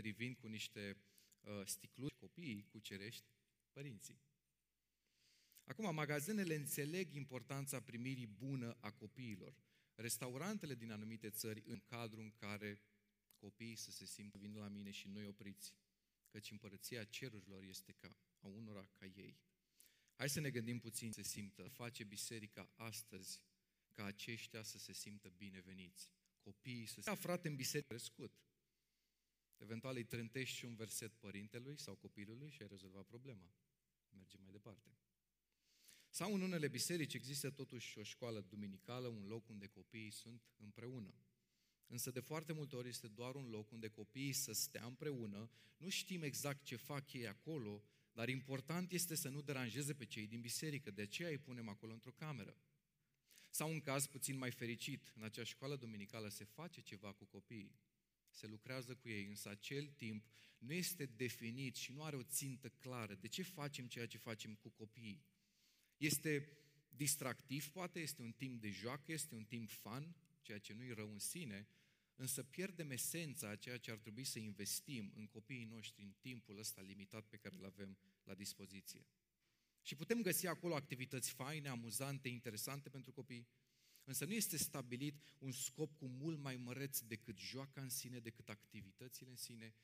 vin cu niște uh, sticluși, copiii cucerești părinții. Acum, magazinele înțeleg importanța primirii bună a copiilor. Restaurantele din anumite țări, în cadrul în care copiii să se simtă, vin la mine și noi opriți, căci împărăția cerurilor este ca a unora ca ei. Hai să ne gândim puțin se simtă. Face biserica astăzi ca aceștia să se simtă bineveniți. Copiii să se afrate în biserică crescut. Eventual îi trântești și un verset părintelui sau copilului și ai rezolvat problema. Mergem mai departe. Sau în unele biserici există totuși o școală duminicală, un loc unde copiii sunt împreună. Însă de foarte multe ori este doar un loc unde copiii să stea împreună, nu știm exact ce fac ei acolo, dar important este să nu deranjeze pe cei din biserică, de aceea îi punem acolo într-o cameră. Sau un caz puțin mai fericit, în acea școală duminicală se face ceva cu copiii, se lucrează cu ei, însă acel timp nu este definit și nu are o țintă clară. De ce facem ceea ce facem cu copiii? Este distractiv, poate, este un timp de joacă, este un timp fun, ceea ce nu-i rău în sine, însă pierdem esența a ceea ce ar trebui să investim în copiii noștri în timpul ăsta limitat pe care îl avem la dispoziție. Și putem găsi acolo activități faine, amuzante, interesante pentru copii, însă nu este stabilit un scop cu mult mai măreț decât joaca în sine, decât activitățile în sine,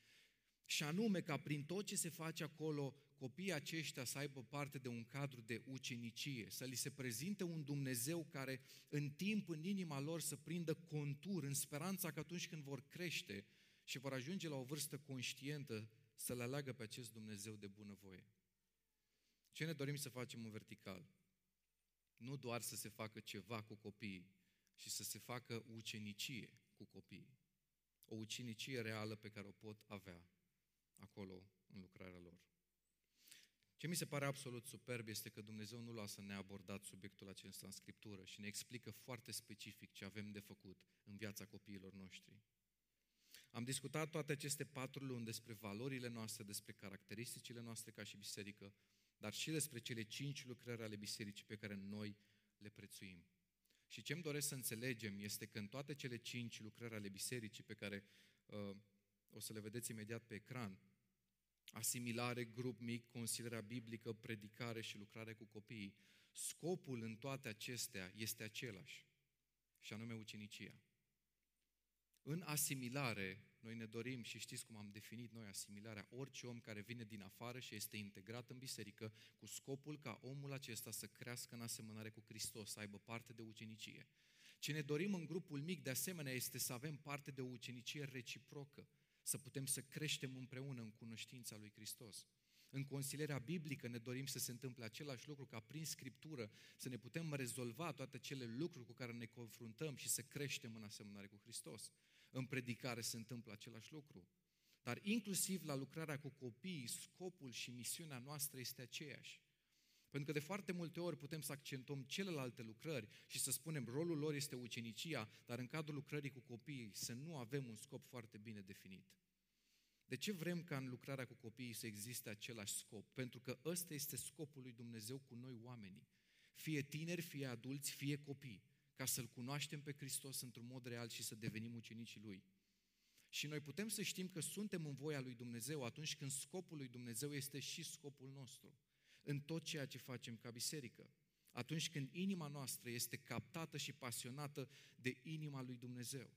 și anume ca prin tot ce se face acolo, copiii aceștia să aibă parte de un cadru de ucenicie, să li se prezinte un Dumnezeu care în timp, în inima lor, să prindă contur, în speranța că atunci când vor crește și vor ajunge la o vârstă conștientă, să le aleagă pe acest Dumnezeu de bunăvoie. Ce ne dorim să facem în vertical? Nu doar să se facă ceva cu copiii, și să se facă ucenicie cu copiii. O ucenicie reală pe care o pot avea acolo în lucrarea lor. Ce mi se pare absolut superb este că Dumnezeu nu lasă neabordat subiectul acesta în Scriptură și ne explică foarte specific ce avem de făcut în viața copiilor noștri. Am discutat toate aceste patru luni despre valorile noastre, despre caracteristicile noastre ca și biserică, dar și despre cele cinci lucrări ale bisericii pe care noi le prețuim. Și ce îmi doresc să înțelegem este că în toate cele cinci lucrări ale bisericii pe care uh, o să le vedeți imediat pe ecran, asimilare, grup mic, consilierea biblică, predicare și lucrare cu copiii. Scopul în toate acestea este același, și anume ucenicia. În asimilare, noi ne dorim și știți cum am definit noi asimilarea, orice om care vine din afară și este integrat în biserică cu scopul ca omul acesta să crească în asemănare cu Hristos, să aibă parte de ucenicie. Ce ne dorim în grupul mic, de asemenea, este să avem parte de o ucenicie reciprocă să putem să creștem împreună în cunoștința lui Hristos. În consilierea biblică ne dorim să se întâmple același lucru, ca prin Scriptură să ne putem rezolva toate cele lucruri cu care ne confruntăm și să creștem în asemănare cu Hristos. În predicare se întâmplă același lucru. Dar inclusiv la lucrarea cu copiii, scopul și misiunea noastră este aceeași. Pentru că de foarte multe ori putem să accentuăm celelalte lucrări și să spunem rolul lor este ucenicia, dar în cadrul lucrării cu copiii să nu avem un scop foarte bine definit. De ce vrem ca în lucrarea cu copiii să existe același scop? Pentru că ăsta este scopul lui Dumnezeu cu noi oamenii. Fie tineri, fie adulți, fie copii. Ca să-L cunoaștem pe Hristos într-un mod real și să devenim ucenicii Lui. Și noi putem să știm că suntem în voia lui Dumnezeu atunci când scopul lui Dumnezeu este și scopul nostru în tot ceea ce facem ca biserică. Atunci când inima noastră este captată și pasionată de inima lui Dumnezeu.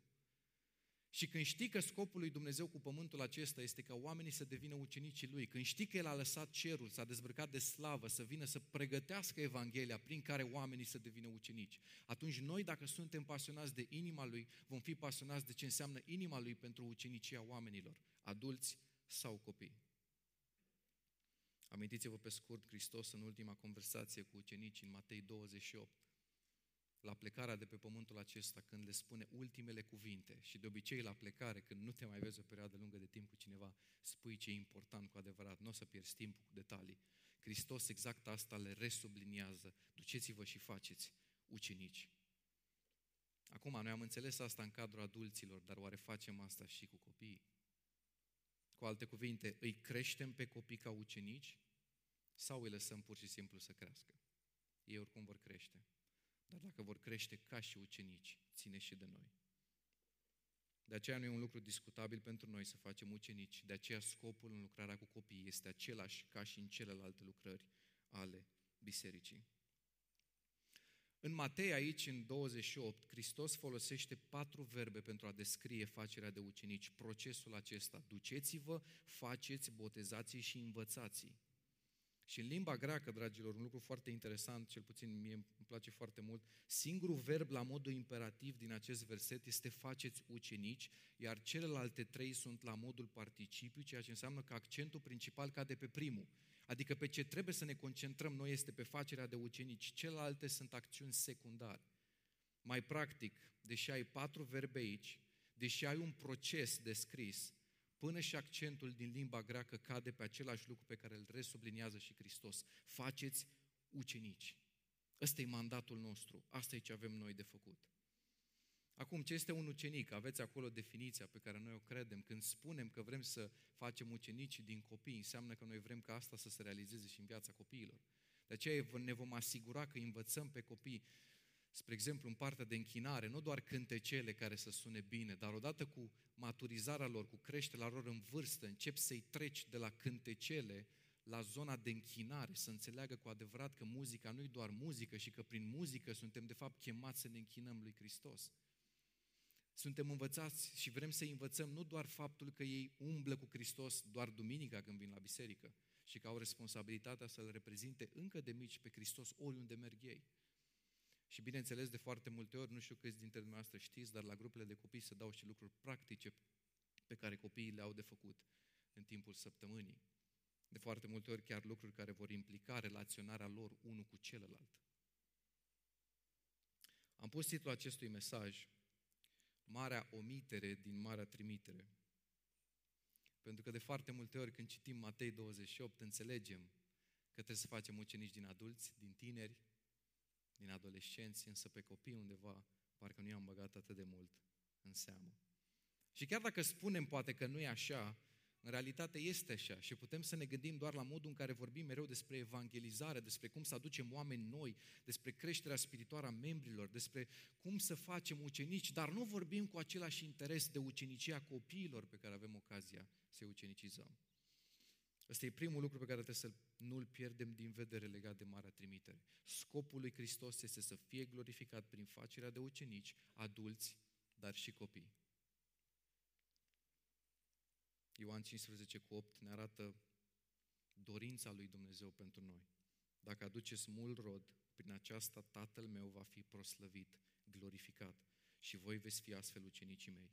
Și când știi că scopul lui Dumnezeu cu pământul acesta este ca oamenii să devină ucenicii lui, când știi că El a lăsat cerul, s-a dezbrăcat de slavă, să vină să pregătească Evanghelia prin care oamenii să devină ucenici, atunci noi, dacă suntem pasionați de inima lui, vom fi pasionați de ce înseamnă inima lui pentru ucenicia oamenilor, adulți sau copii. Amintiți-vă pe scurt Hristos în ultima conversație cu ucenicii în Matei 28, la plecarea de pe pământul acesta, când le spune ultimele cuvinte și de obicei la plecare, când nu te mai vezi o perioadă lungă de timp cu cineva, spui ce e important cu adevărat, nu o să pierzi timpul cu detalii. Hristos exact asta le resubliniază. Duceți-vă și faceți ucenici. Acum, noi am înțeles asta în cadrul adulților, dar oare facem asta și cu copiii? Cu alte cuvinte, îi creștem pe copii ca ucenici sau îi lăsăm pur și simplu să crească? Ei oricum vor crește. Dar dacă vor crește ca și ucenici, ține și de noi. De aceea nu e un lucru discutabil pentru noi să facem ucenici. De aceea scopul în lucrarea cu copiii este același ca și în celelalte lucrări ale bisericii. În Matei, aici, în 28, Hristos folosește patru verbe pentru a descrie facerea de ucenici, procesul acesta. Duceți-vă, faceți, botezați și învățați. Și în limba greacă, dragilor, un lucru foarte interesant, cel puțin mie îmi place foarte mult, singurul verb la modul imperativ din acest verset este faceți ucenici, iar celelalte trei sunt la modul participiu, ceea ce înseamnă că accentul principal cade pe primul. Adică pe ce trebuie să ne concentrăm noi este pe facerea de ucenici, celelalte sunt acțiuni secundare. Mai practic, deși ai patru verbe aici, deși ai un proces descris, până și accentul din limba greacă cade pe același lucru pe care îl resubliniază și Hristos. Faceți ucenici. Ăsta e mandatul nostru, asta e ce avem noi de făcut. Acum, ce este un ucenic? Aveți acolo definiția pe care noi o credem. Când spunem că vrem să facem ucenici din copii, înseamnă că noi vrem ca asta să se realizeze și în viața copiilor. De aceea ne vom asigura că învățăm pe copii, spre exemplu, în partea de închinare, nu doar cântecele care să sune bine, dar odată cu maturizarea lor, cu creșterea lor în vârstă, încep să-i treci de la cântecele la zona de închinare, să înțeleagă cu adevărat că muzica nu e doar muzică și că prin muzică suntem de fapt chemați să ne închinăm lui Hristos. Suntem învățați și vrem să învățăm nu doar faptul că ei umblă cu Hristos doar duminica când vin la biserică și că au responsabilitatea să-L reprezinte încă de mici pe Hristos oriunde merg ei. Și bineînțeles, de foarte multe ori, nu știu câți dintre dumneavoastră știți, dar la grupele de copii se dau și lucruri practice pe care copiii le au de făcut în timpul săptămânii. De foarte multe ori chiar lucruri care vor implica relaționarea lor unul cu celălalt. Am pus titlul acestui mesaj marea omitere din marea trimitere. Pentru că de foarte multe ori când citim Matei 28, înțelegem că trebuie să facem ucenici din adulți, din tineri, din adolescenți, însă pe copii undeva parcă nu i-am băgat atât de mult în seamă. Și chiar dacă spunem poate că nu e așa, în realitate este așa și putem să ne gândim doar la modul în care vorbim mereu despre evangelizare, despre cum să aducem oameni noi, despre creșterea spirituală a membrilor, despre cum să facem ucenici, dar nu vorbim cu același interes de ucenicia copiilor pe care avem ocazia să-i ucenicizăm. Ăsta e primul lucru pe care trebuie să nu-l pierdem din vedere legat de Marea Trimitere. Scopul lui Hristos este să fie glorificat prin facerea de ucenici, adulți, dar și copii. Ioan 15 cu 8 ne arată dorința lui Dumnezeu pentru noi. Dacă aduceți mult rod, prin aceasta Tatăl meu va fi proslăvit, glorificat și voi veți fi astfel ucenicii mei.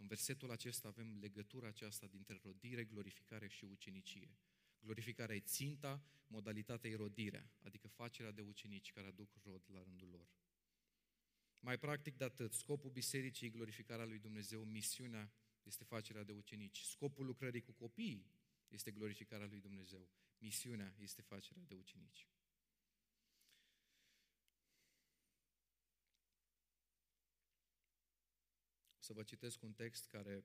În versetul acesta avem legătura aceasta dintre rodire, glorificare și ucenicie. Glorificarea e ținta, modalitatea e rodirea, adică facerea de ucenici care aduc rod la rândul lor. Mai practic de atât, scopul bisericii e glorificarea lui Dumnezeu, misiunea este facerea de ucenici. Scopul lucrării cu copiii este glorificarea lui Dumnezeu. Misiunea este facerea de ucenici. Să vă citesc un text care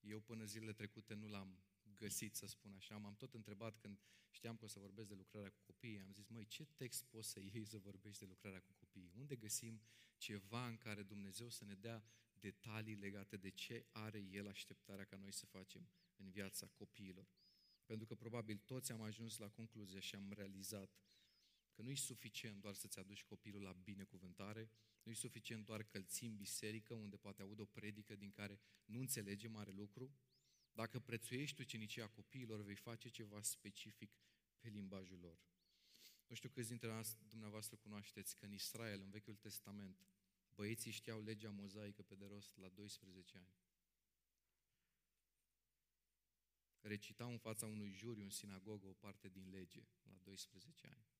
eu până zilele trecute nu l-am găsit, să spun așa. M-am tot întrebat când știam că o să vorbesc de lucrarea cu copiii, am zis, măi, ce text poți să iei să vorbești de lucrarea cu copiii? Unde găsim ceva în care Dumnezeu să ne dea detalii legate de ce are El așteptarea ca noi să facem în viața copiilor. Pentru că probabil toți am ajuns la concluzie și am realizat că nu e suficient doar să-ți aduci copilul la binecuvântare, nu e suficient doar că îl ții în biserică unde poate aud o predică din care nu înțelege mare lucru. Dacă prețuiești ucenicia copiilor, vei face ceva specific pe limbajul lor. Nu știu câți dintre dumneavoastră cunoașteți că în Israel, în Vechiul Testament, Băieții știau legea mozaică pe de rost la 12 ani. Recitau în fața unui juriu în sinagogă o parte din lege la 12 ani.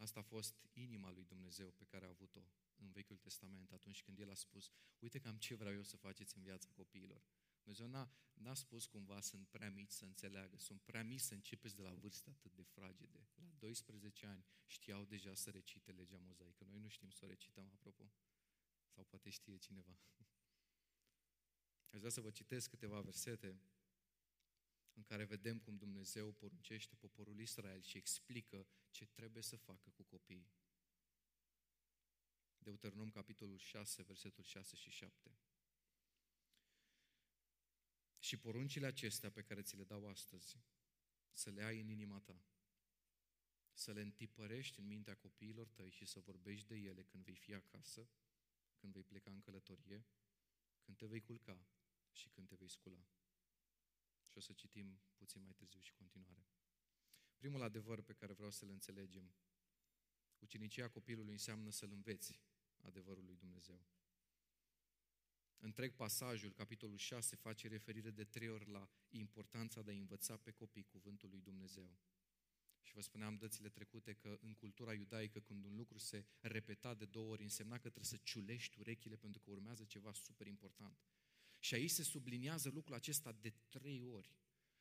Asta a fost inima lui Dumnezeu pe care a avut-o în Vechiul Testament atunci când El a spus uite cam ce vreau eu să faceți în viața copiilor. Dumnezeu n-a, n-a spus cumva sunt prea mici să înțeleagă, sunt prea mici să începeți de la vârste atât de fragede. La 12 ani știau deja să recite legea mozaică. Noi nu știm să o recităm, apropo. Sau poate știe cineva. Aș vrea să vă citesc câteva versete în care vedem cum Dumnezeu poruncește poporul Israel și explică ce trebuie să facă cu copiii. Deuteronom, capitolul 6, versetul 6 și 7. Și poruncile acestea pe care ți le dau astăzi, să le ai în inima ta, să le întipărești în mintea copiilor tăi și să vorbești de ele când vei fi acasă, când vei pleca în călătorie, când te vei culca și când te vei scula. Și o să citim puțin mai târziu și continuare. Primul adevăr pe care vreau să-l înțelegem, ucenicia copilului înseamnă să-l înveți adevărul lui Dumnezeu. Întreg pasajul, capitolul 6, face referire de trei ori la importanța de a învăța pe copii cuvântul lui Dumnezeu. Și vă spuneam dățile trecute că în cultura iudaică, când un lucru se repeta de două ori, însemna că trebuie să ciulești urechile pentru că urmează ceva super important. Și aici se subliniază lucrul acesta de trei ori.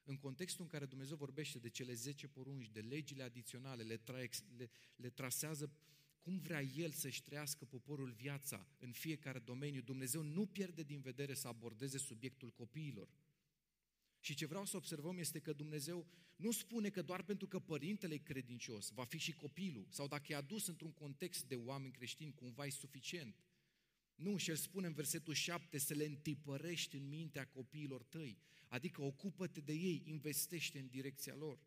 În contextul în care Dumnezeu vorbește de cele zece porunci, de legile adiționale, le, tra- le, le trasează cum vrea El să-și trăiască poporul viața în fiecare domeniu, Dumnezeu nu pierde din vedere să abordeze subiectul copiilor. Și ce vreau să observăm este că Dumnezeu nu spune că doar pentru că părintele e credincios, va fi și copilul, sau dacă e adus într-un context de oameni creștini, cumva e suficient. Nu, și el spune în versetul 7 să le întipărești în mintea copiilor tăi, adică ocupă-te de ei, investește în direcția lor.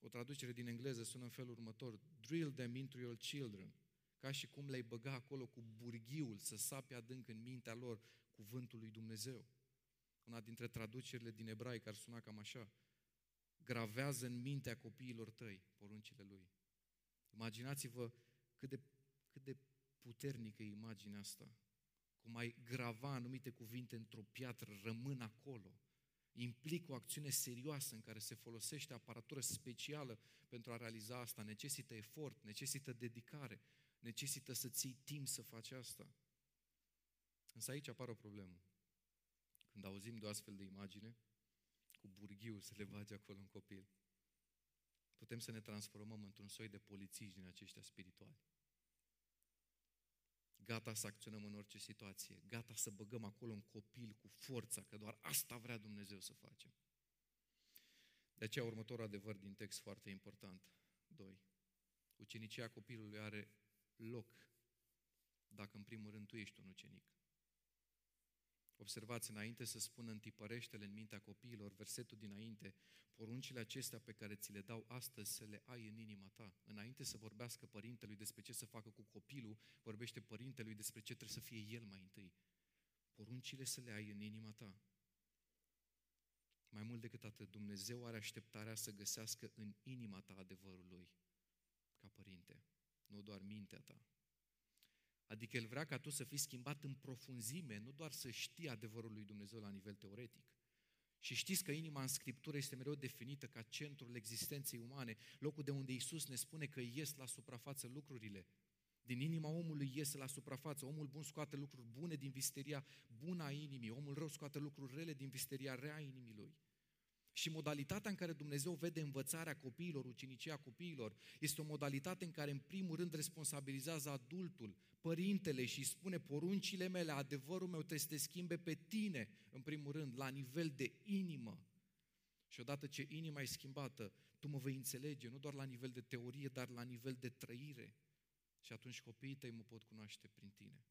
O traducere din engleză sună în felul următor, drill them into your children, ca și cum le-ai băga acolo cu burghiul să sape adânc în mintea lor cuvântul lui Dumnezeu. Una dintre traducerile din ebraic ar suna cam așa, gravează în mintea copiilor tăi poruncile lui. Imaginați-vă cât de, cât de puternică e imaginea asta. Cum ai grava anumite cuvinte într-o piatră, rămân acolo implică o acțiune serioasă în care se folosește aparatură specială pentru a realiza asta, necesită efort, necesită dedicare, necesită să ții timp să faci asta. Însă aici apare o problemă. Când auzim de o astfel de imagine, cu burghiul să le bage acolo în copil, putem să ne transformăm într-un soi de polițiști din aceștia spirituali gata să acționăm în orice situație, gata să băgăm acolo un copil cu forța, că doar asta vrea Dumnezeu să facem. De aceea, următorul adevăr din text foarte important. 2. Ucenicia copilului are loc dacă în primul rând tu ești un ucenic. Observați, înainte să spună întipărește-le în mintea copiilor, versetul dinainte, poruncile acestea pe care ți le dau astăzi să le ai în inima ta. Înainte să vorbească părintelui despre ce să facă cu copilul, vorbește părintelui despre ce trebuie să fie el mai întâi. Poruncile să le ai în inima ta. Mai mult decât atât, Dumnezeu are așteptarea să găsească în inima ta adevărul Lui, ca părinte, nu doar mintea ta. Adică El vrea ca tu să fii schimbat în profunzime, nu doar să știi adevărul lui Dumnezeu la nivel teoretic. Și știți că inima în Scriptură este mereu definită ca centrul existenței umane, locul de unde Isus ne spune că ies la suprafață lucrurile. Din inima omului iese la suprafață. Omul bun scoate lucruri bune din visteria bună a inimii. Omul rău scoate lucruri rele din visteria rea a inimii lui. Și modalitatea în care Dumnezeu vede învățarea copiilor, ucenicia copiilor, este o modalitate în care, în primul rând, responsabilizează adultul, părintele și îi spune poruncile mele, adevărul meu trebuie să te schimbe pe tine, în primul rând, la nivel de inimă. Și odată ce inima e schimbată, tu mă vei înțelege, nu doar la nivel de teorie, dar la nivel de trăire. Și atunci copiii tăi mă pot cunoaște prin tine.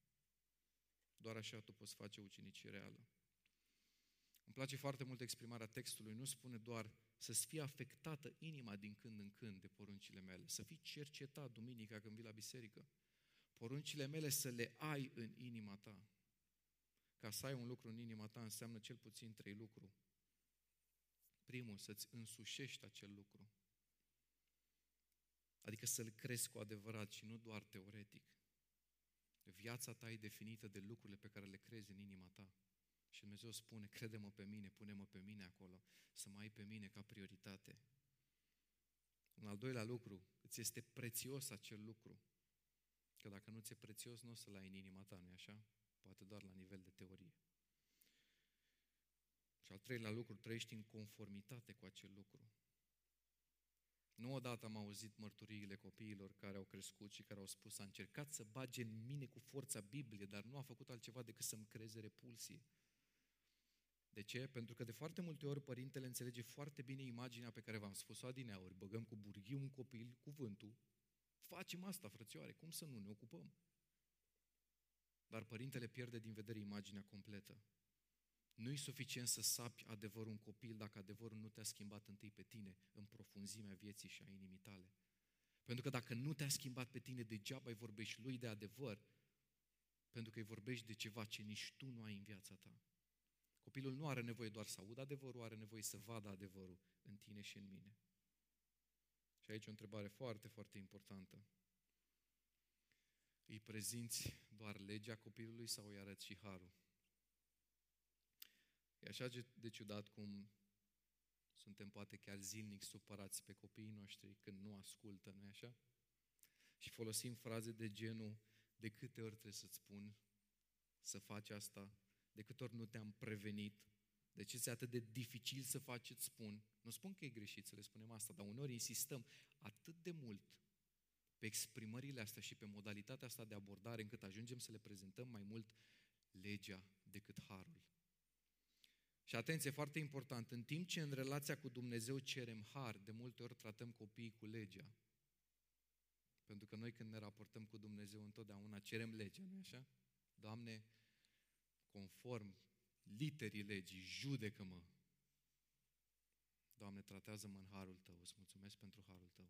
Doar așa tu poți face ucenicie reală. Îmi place foarte mult exprimarea textului, nu spune doar să-ți fie afectată inima din când în când de poruncile mele, să fii cercetat duminica când vii la biserică. Poruncile mele să le ai în inima ta. Ca să ai un lucru în inima ta înseamnă cel puțin trei lucruri. Primul, să-ți însușești acel lucru. Adică să-l crezi cu adevărat și nu doar teoretic. Viața ta e definită de lucrurile pe care le crezi în inima ta. Și Dumnezeu spune, crede-mă pe mine, pune-mă pe mine acolo, să mai ai pe mine ca prioritate. Un al doilea lucru, îți este prețios acel lucru. Că dacă nu ți-e prețios, nu o să-l ai în inima ta, nu-i așa? Poate doar la nivel de teorie. Și al treilea lucru, trăiești în conformitate cu acel lucru. Nu odată am auzit mărturiile copiilor care au crescut și care au spus, a încercat să bage în mine cu forța Biblie, dar nu a făcut altceva decât să-mi creeze repulsie. De ce? Pentru că de foarte multe ori părintele înțelege foarte bine imaginea pe care v-am spus-o adineauri. Băgăm cu burghiu un copil, cuvântul, facem asta, frățioare, cum să nu ne ocupăm? Dar părintele pierde din vedere imaginea completă. Nu-i suficient să sapi adevărul un copil dacă adevărul nu te-a schimbat întâi pe tine în profunzimea vieții și a inimii tale. Pentru că dacă nu te-a schimbat pe tine, degeaba îi vorbești lui de adevăr, pentru că îi vorbești de ceva ce nici tu nu ai în viața ta. Copilul nu are nevoie doar să audă adevărul, are nevoie să vadă adevărul în tine și în mine. Și aici o întrebare foarte, foarte importantă. Îi prezinți doar legea copilului sau îi arăți și harul? E așa de ciudat cum suntem poate chiar zilnic supărați pe copiii noștri când nu ascultă, nu-i așa? Și folosim fraze de genul, de câte ori trebuie să-ți spun să faci asta, de câte ori nu te-am prevenit, de ce este atât de dificil să faci ce spun. Nu spun că e greșit să le spunem asta, dar uneori insistăm atât de mult pe exprimările astea și pe modalitatea asta de abordare încât ajungem să le prezentăm mai mult legea decât harul. Și atenție, foarte important, în timp ce în relația cu Dumnezeu cerem har, de multe ori tratăm copiii cu legea. Pentru că noi când ne raportăm cu Dumnezeu întotdeauna cerem legea, nu așa? Doamne, conform literii legii, judecă-mă. Doamne, tratează-mă în harul Tău, îți mulțumesc pentru harul Tău.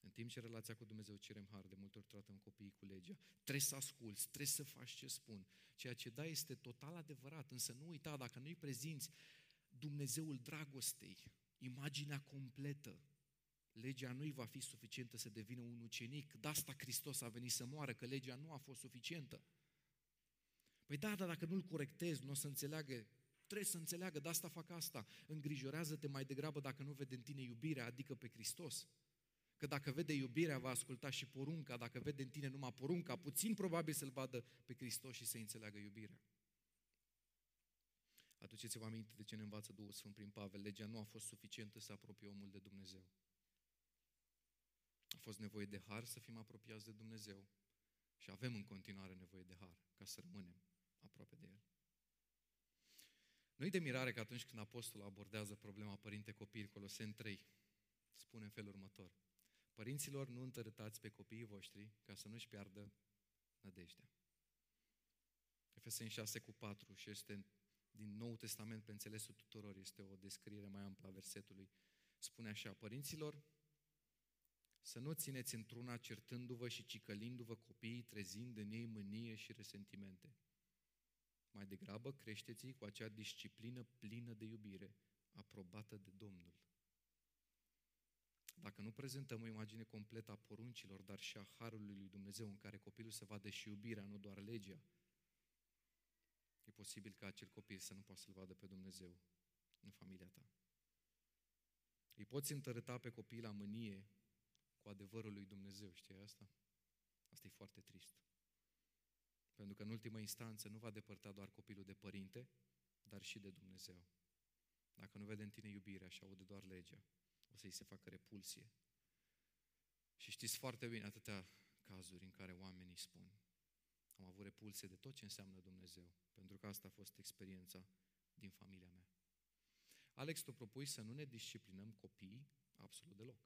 În timp ce relația cu Dumnezeu cerem har, de multe ori tratăm copiii cu legea. Trebuie să asculți, trebuie să faci ce spun. Ceea ce da este total adevărat, însă nu uita, dacă nu-i prezinți Dumnezeul dragostei, imaginea completă, legea nu-i va fi suficientă să devină un ucenic. De asta Hristos a venit să moară, că legea nu a fost suficientă. Păi da, dar dacă nu-l corectezi, nu o să înțeleagă trebuie să înțeleagă, de asta fac asta. Îngrijorează-te mai degrabă dacă nu vede în tine iubirea, adică pe Hristos. Că dacă vede iubirea, va asculta și porunca, dacă vede în tine numai porunca, puțin probabil să-L vadă pe Hristos și să înțeleagă iubirea. Aduceți-vă aminte de ce ne învață Duhul Sfânt prin Pavel. Legea nu a fost suficientă să apropie omul de Dumnezeu. A fost nevoie de har să fim apropiați de Dumnezeu și avem în continuare nevoie de har ca să rămânem aproape de El. Nu-i de mirare că atunci când apostolul abordează problema părinte-copil, Coloseni 3, spune în felul următor. Părinților, nu întărâtați pe copiii voștri ca să nu-și piardă nădejdea. Efeseni 6 cu 4 și este din Nou Testament pe înțelesul tuturor, este o descriere mai amplă a versetului. Spune așa, părinților, să nu țineți într-una certându-vă și cicălindu-vă copiii, trezind în ei mânie și resentimente. Mai degrabă creșteți cu acea disciplină plină de iubire, aprobată de Domnul. Dacă nu prezentăm o imagine completă a poruncilor, dar și a Harului lui Dumnezeu, în care copilul să vadă și iubirea, nu doar legea, e posibil ca acel copil să nu poată să-L vadă pe Dumnezeu în familia ta. Îi poți întărâta pe copii la mânie cu adevărul lui Dumnezeu, știi asta? Asta e foarte trist. Pentru că în ultima instanță nu va depărta doar copilul de părinte, dar și de Dumnezeu. Dacă nu vede în tine iubirea și aude doar legea, o să-i se facă repulsie. Și știți foarte bine atâtea cazuri în care oamenii spun am avut repulsie de tot ce înseamnă Dumnezeu, pentru că asta a fost experiența din familia mea. Alex, tu propui să nu ne disciplinăm copiii? Absolut deloc.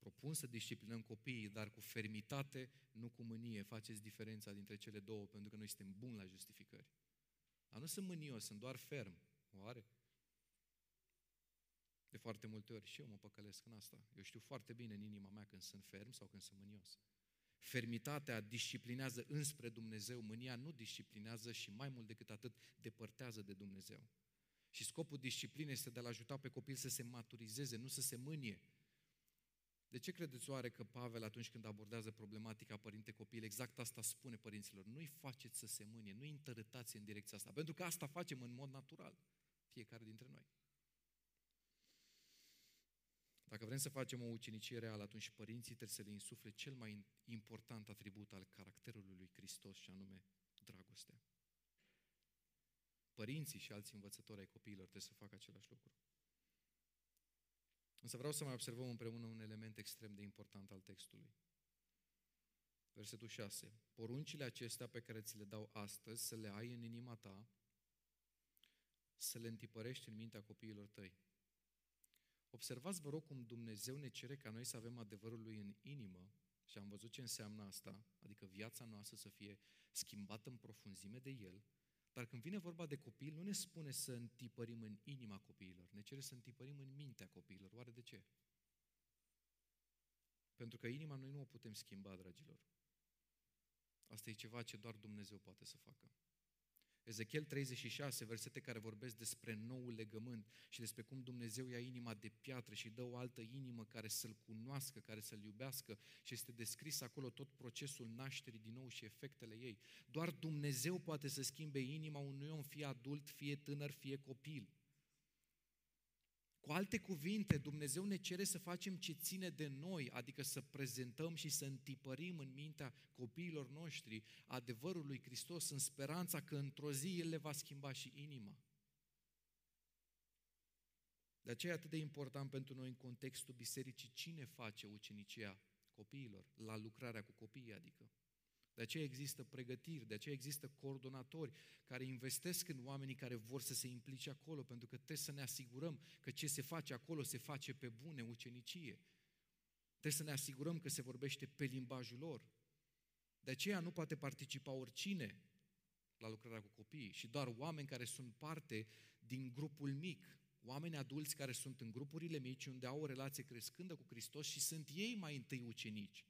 Propun să disciplinăm copiii, dar cu fermitate, nu cu mânie. Faceți diferența dintre cele două, pentru că noi suntem buni la justificări. Dar nu sunt mânios, sunt doar ferm. Oare? De foarte multe ori și eu mă păcălesc în asta. Eu știu foarte bine în inima mea când sunt ferm sau când sunt mânios. Fermitatea disciplinează înspre Dumnezeu, mânia nu disciplinează și mai mult decât atât depărtează de Dumnezeu. Și scopul disciplinei este de a-l ajuta pe copil să se maturizeze, nu să se mânie. De ce credeți oare că Pavel atunci când abordează problematica părinte-copil, exact asta spune părinților? Nu-i faceți să se mânie, nu-i întărâtați în direcția asta, pentru că asta facem în mod natural, fiecare dintre noi. Dacă vrem să facem o ucenicie reală, atunci părinții trebuie să le insufle cel mai important atribut al caracterului lui Hristos și anume dragostea. Părinții și alți învățători ai copiilor trebuie să facă același lucru. Însă vreau să mai observăm împreună un element extrem de important al textului. Versetul 6. Poruncile acestea pe care ți le dau astăzi să le ai în inima ta, să le întipărești în mintea copiilor tăi. Observați, vă rog, cum Dumnezeu ne cere ca noi să avem adevărul Lui în inimă și am văzut ce înseamnă asta, adică viața noastră să fie schimbată în profunzime de El, dar când vine vorba de copil, nu ne spune să întipărim în inima copiilor, ne cere să întipărim în mintea copiilor. Oare de ce? Pentru că inima noi nu o putem schimba, dragilor. Asta e ceva ce doar Dumnezeu poate să facă. Ezechiel 36, versete care vorbesc despre noul legământ și despre cum Dumnezeu ia inima de piatră și dă o altă inimă care să-L cunoască, care să-L iubească și este descris acolo tot procesul nașterii din nou și efectele ei. Doar Dumnezeu poate să schimbe inima unui om, fie adult, fie tânăr, fie copil. Cu alte cuvinte, Dumnezeu ne cere să facem ce ține de noi, adică să prezentăm și să întipărim în mintea copiilor noștri adevărul lui Hristos în speranța că într-o zi El le va schimba și inima. De aceea e atât de important pentru noi în contextul bisericii cine face ucenicia copiilor, la lucrarea cu copiii adică. De aceea există pregătiri, de aceea există coordonatori care investesc în oamenii care vor să se implice acolo, pentru că trebuie să ne asigurăm că ce se face acolo se face pe bune ucenicie. Trebuie să ne asigurăm că se vorbește pe limbajul lor. De aceea nu poate participa oricine la lucrarea cu copiii și doar oameni care sunt parte din grupul mic, oameni adulți care sunt în grupurile mici unde au o relație crescândă cu Hristos și sunt ei mai întâi ucenici.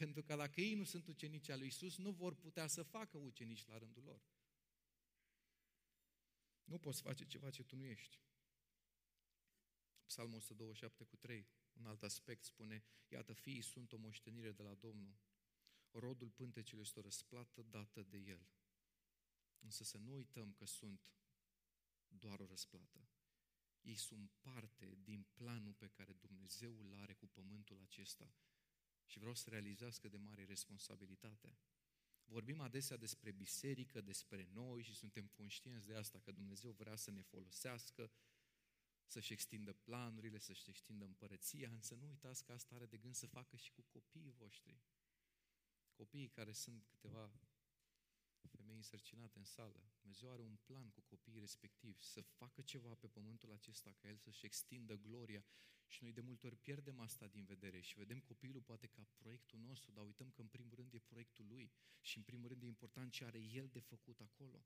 Pentru că dacă ei nu sunt ucenici al lui Isus, nu vor putea să facă ucenici la rândul lor. Nu poți face ceva ce tu nu ești. Psalmul 127 cu 3, un alt aspect spune, iată, fiii sunt o moștenire de la Domnul, rodul pântecelui este o răsplată dată de El. Însă să nu uităm că sunt doar o răsplată. Ei sunt parte din planul pe care Dumnezeu îl are cu pământul acesta și vreau să realizați cât de mare responsabilitate. Vorbim adesea despre biserică, despre noi și suntem conștienți de asta, că Dumnezeu vrea să ne folosească, să-și extindă planurile, să-și extindă împărăția, însă nu uitați că asta are de gând să facă și cu copiii voștri. Copiii care sunt câteva femei însărcinate în sală. Dumnezeu are un plan cu copiii respectivi, să facă ceva pe pământul acesta, ca El să-și extindă gloria. Și noi de multe ori pierdem asta din vedere și vedem copilul poate ca proiectul nostru, dar uităm că în primul rând e proiectul lui și în primul rând e important ce are El de făcut acolo.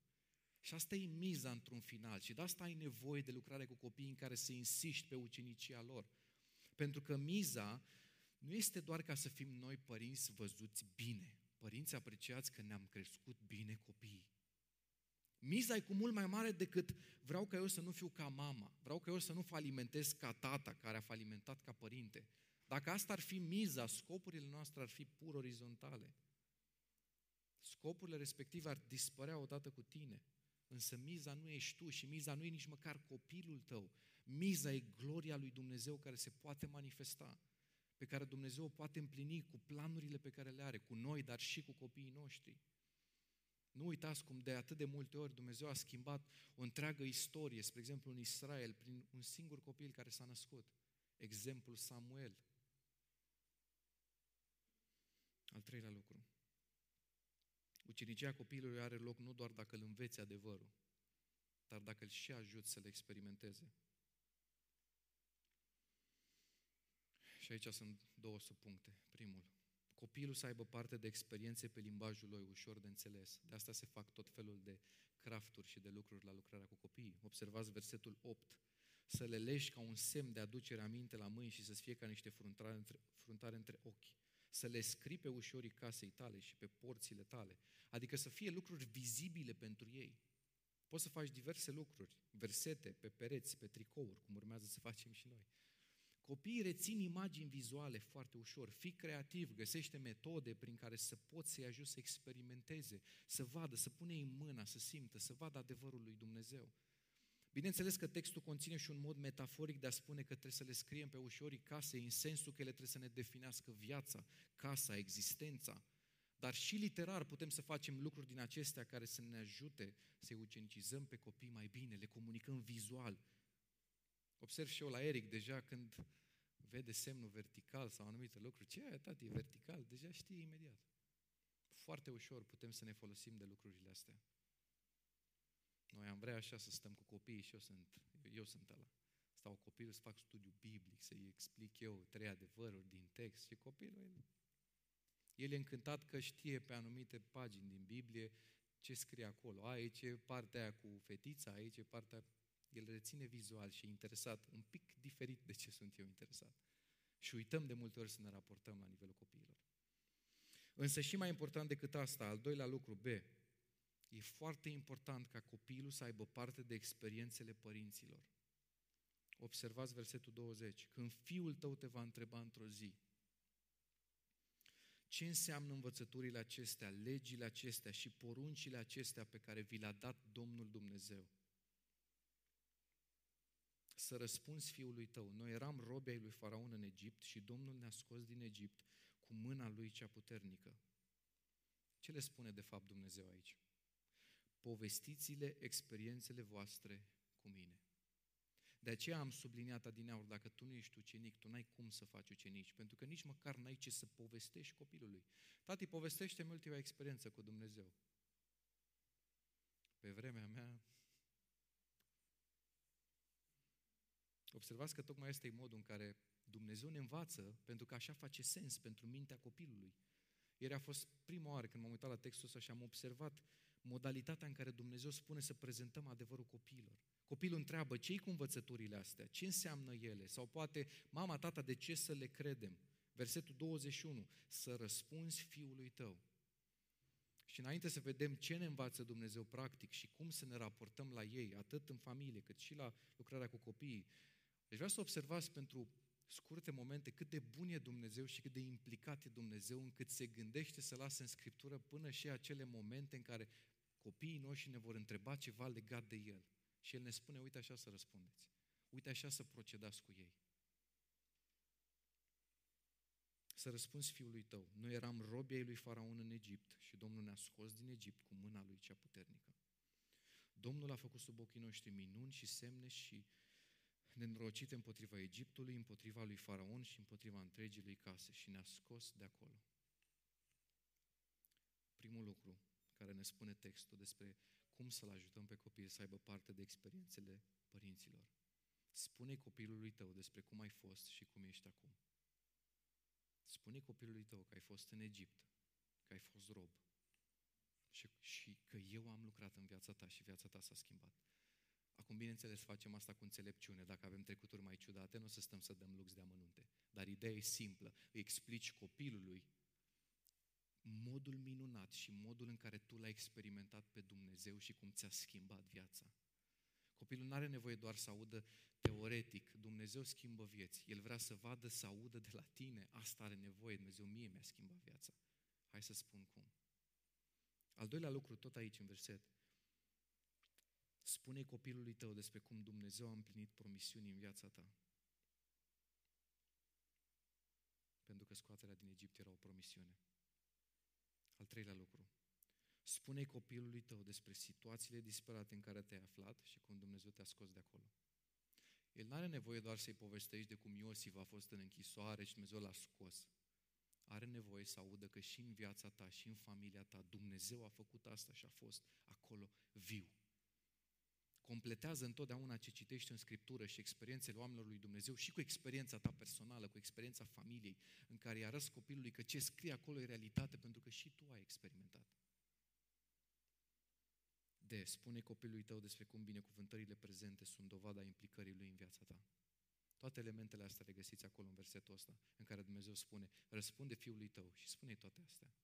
Și asta e miza într-un final și de asta ai nevoie de lucrare cu copiii în care să insiști pe ucenicia lor. Pentru că miza nu este doar ca să fim noi părinți văzuți bine, părinți apreciați că ne-am crescut bine copiii. Miza e cu mult mai mare decât vreau ca eu să nu fiu ca mama, vreau ca eu să nu falimentez ca tata care a falimentat ca părinte. Dacă asta ar fi miza, scopurile noastre ar fi pur orizontale. Scopurile respective ar dispărea odată cu tine. Însă miza nu ești tu și miza nu e nici măcar copilul tău. Miza e gloria lui Dumnezeu care se poate manifesta pe care Dumnezeu o poate împlini cu planurile pe care le are, cu noi, dar și cu copiii noștri. Nu uitați cum de atât de multe ori Dumnezeu a schimbat o întreagă istorie, spre exemplu în Israel, prin un singur copil care s-a născut. Exemplul Samuel. Al treilea lucru. Ucenicia copilului are loc nu doar dacă îl înveți adevărul, dar dacă îl și ajut să le experimenteze. Și aici sunt două subpuncte. Primul, copilul să aibă parte de experiențe pe limbajul lui ușor de înțeles. De asta se fac tot felul de crafturi și de lucruri la lucrarea cu copiii. Observați versetul 8. Să le leși ca un semn de aducere aminte la mâini și să fie ca niște fruntare între, fruntare între ochi. Să le scrii pe ușorii casei tale și pe porțile tale. Adică să fie lucruri vizibile pentru ei. Poți să faci diverse lucruri, versete pe pereți, pe tricouri, cum urmează să facem și noi. Copiii rețin imagini vizuale foarte ușor. Fii creativ, găsește metode prin care să poți să-i ajut să experimenteze, să vadă, să pune în mâna, să simtă, să vadă adevărul lui Dumnezeu. Bineînțeles că textul conține și un mod metaforic de a spune că trebuie să le scriem pe ușorii casei, în sensul că ele trebuie să ne definească viața, casa, existența. Dar și literar putem să facem lucruri din acestea care să ne ajute să-i ucenicizăm pe copii mai bine, le comunicăm vizual, Observ și eu la Eric deja când vede semnul vertical sau anumite lucruri. Ce e, tati, e vertical? Deja știe imediat. Foarte ușor putem să ne folosim de lucrurile astea. Noi am vrea așa să stăm cu copiii și eu sunt, eu sunt ăla. Stau copilul să fac studiu biblic, să-i explic eu trei adevăruri din text și copilul el El e încântat că știe pe anumite pagini din Biblie ce scrie acolo. Aici e partea aia cu fetița, aici e partea... El reține vizual și e interesat, un pic diferit de ce sunt eu interesat. Și uităm de multe ori să ne raportăm la nivelul copiilor. Însă și mai important decât asta, al doilea lucru, B, e foarte important ca copilul să aibă parte de experiențele părinților. Observați versetul 20. Când fiul tău te va întreba într-o zi, ce înseamnă învățăturile acestea, legile acestea și poruncile acestea pe care vi le-a dat Domnul Dumnezeu? Să răspunzi fiului tău, noi eram robi ai lui Faraon în Egipt și Domnul ne-a scos din Egipt cu mâna lui cea puternică. Ce le spune de fapt Dumnezeu aici? Povestiți-le experiențele voastre cu mine. De aceea am subliniat adineauri, dacă tu nu ești ucenic, tu n-ai cum să faci ucenici, pentru că nici măcar n-ai ce să povestești copilului. Tati, povestește-mi ultima experiență cu Dumnezeu. Pe vremea mea, observați că tocmai este modul în care Dumnezeu ne învață, pentru că așa face sens pentru mintea copilului. Ieri a fost prima oară când m-am uitat la textul ăsta și am observat modalitatea în care Dumnezeu spune să prezentăm adevărul copiilor. Copilul întreabă, ce cu învățăturile astea? Ce înseamnă ele? Sau poate, mama, tata, de ce să le credem? Versetul 21, să răspunzi fiului tău. Și înainte să vedem ce ne învață Dumnezeu practic și cum să ne raportăm la ei, atât în familie cât și la lucrarea cu copiii, deci vreau să observați pentru scurte momente cât de bun e Dumnezeu și cât de implicat e Dumnezeu încât se gândește să lase în Scriptură până și acele momente în care copiii noștri ne vor întreba ceva legat de El. Și El ne spune, uite așa să răspundeți. Uite așa să procedați cu ei. Să răspunzi fiului tău. Noi eram robii lui Faraon în Egipt și Domnul ne-a scos din Egipt cu mâna lui cea puternică. Domnul a făcut sub ochii noștri minuni și semne și nenorocite împotriva Egiptului, împotriva lui Faraon și împotriva întregii lui case și ne-a scos de acolo. Primul lucru care ne spune textul despre cum să-l ajutăm pe copil să aibă parte de experiențele părinților. Spune copilului tău despre cum ai fost și cum ești acum. Spune copilului tău că ai fost în Egipt, că ai fost rob și, și că eu am lucrat în viața ta și viața ta s-a schimbat. Acum, bineînțeles, facem asta cu înțelepciune. Dacă avem trecuturi mai ciudate, nu o să stăm să dăm lux de amănunte. Dar ideea e simplă. Îi explici copilului modul minunat și modul în care tu l-ai experimentat pe Dumnezeu și cum ți-a schimbat viața. Copilul nu are nevoie doar să audă teoretic, Dumnezeu schimbă vieți. El vrea să vadă, să audă de la tine. Asta are nevoie, Dumnezeu mie mi-a schimbat viața. Hai să spun cum. Al doilea lucru, tot aici în verset. Spune copilului tău despre cum Dumnezeu a împlinit promisiuni în viața ta. Pentru că scoaterea din Egipt era o promisiune. Al treilea lucru. Spune copilului tău despre situațiile disperate în care te-ai aflat și cum Dumnezeu te-a scos de acolo. El nu are nevoie doar să-i povestești de cum Iosif a fost în închisoare și Dumnezeu l-a scos. Are nevoie să audă că și în viața ta, și în familia ta, Dumnezeu a făcut asta și a fost acolo viu completează întotdeauna ce citești în Scriptură și experiențele oamenilor lui Dumnezeu și cu experiența ta personală, cu experiența familiei, în care îi arăți copilului că ce scrie acolo e realitate, pentru că și tu ai experimentat. De, spune copilului tău despre cum binecuvântările prezente sunt dovada implicării lui în viața ta. Toate elementele astea le găsiți acolo în versetul ăsta, în care Dumnezeu spune, răspunde fiului tău și spune toate astea.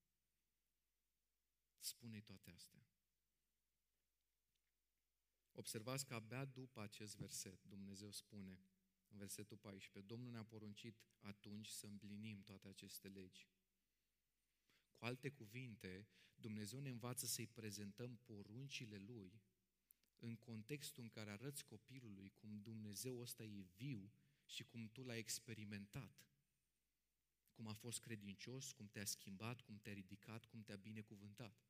spune toate astea. Observați că abia după acest verset Dumnezeu spune, în versetul 14, Domnul ne-a poruncit atunci să împlinim toate aceste legi. Cu alte cuvinte, Dumnezeu ne învață să-i prezentăm poruncile Lui în contextul în care arăți copilului cum Dumnezeu ăsta e viu și cum tu l-ai experimentat. Cum a fost credincios, cum te-a schimbat, cum te-a ridicat, cum te-a binecuvântat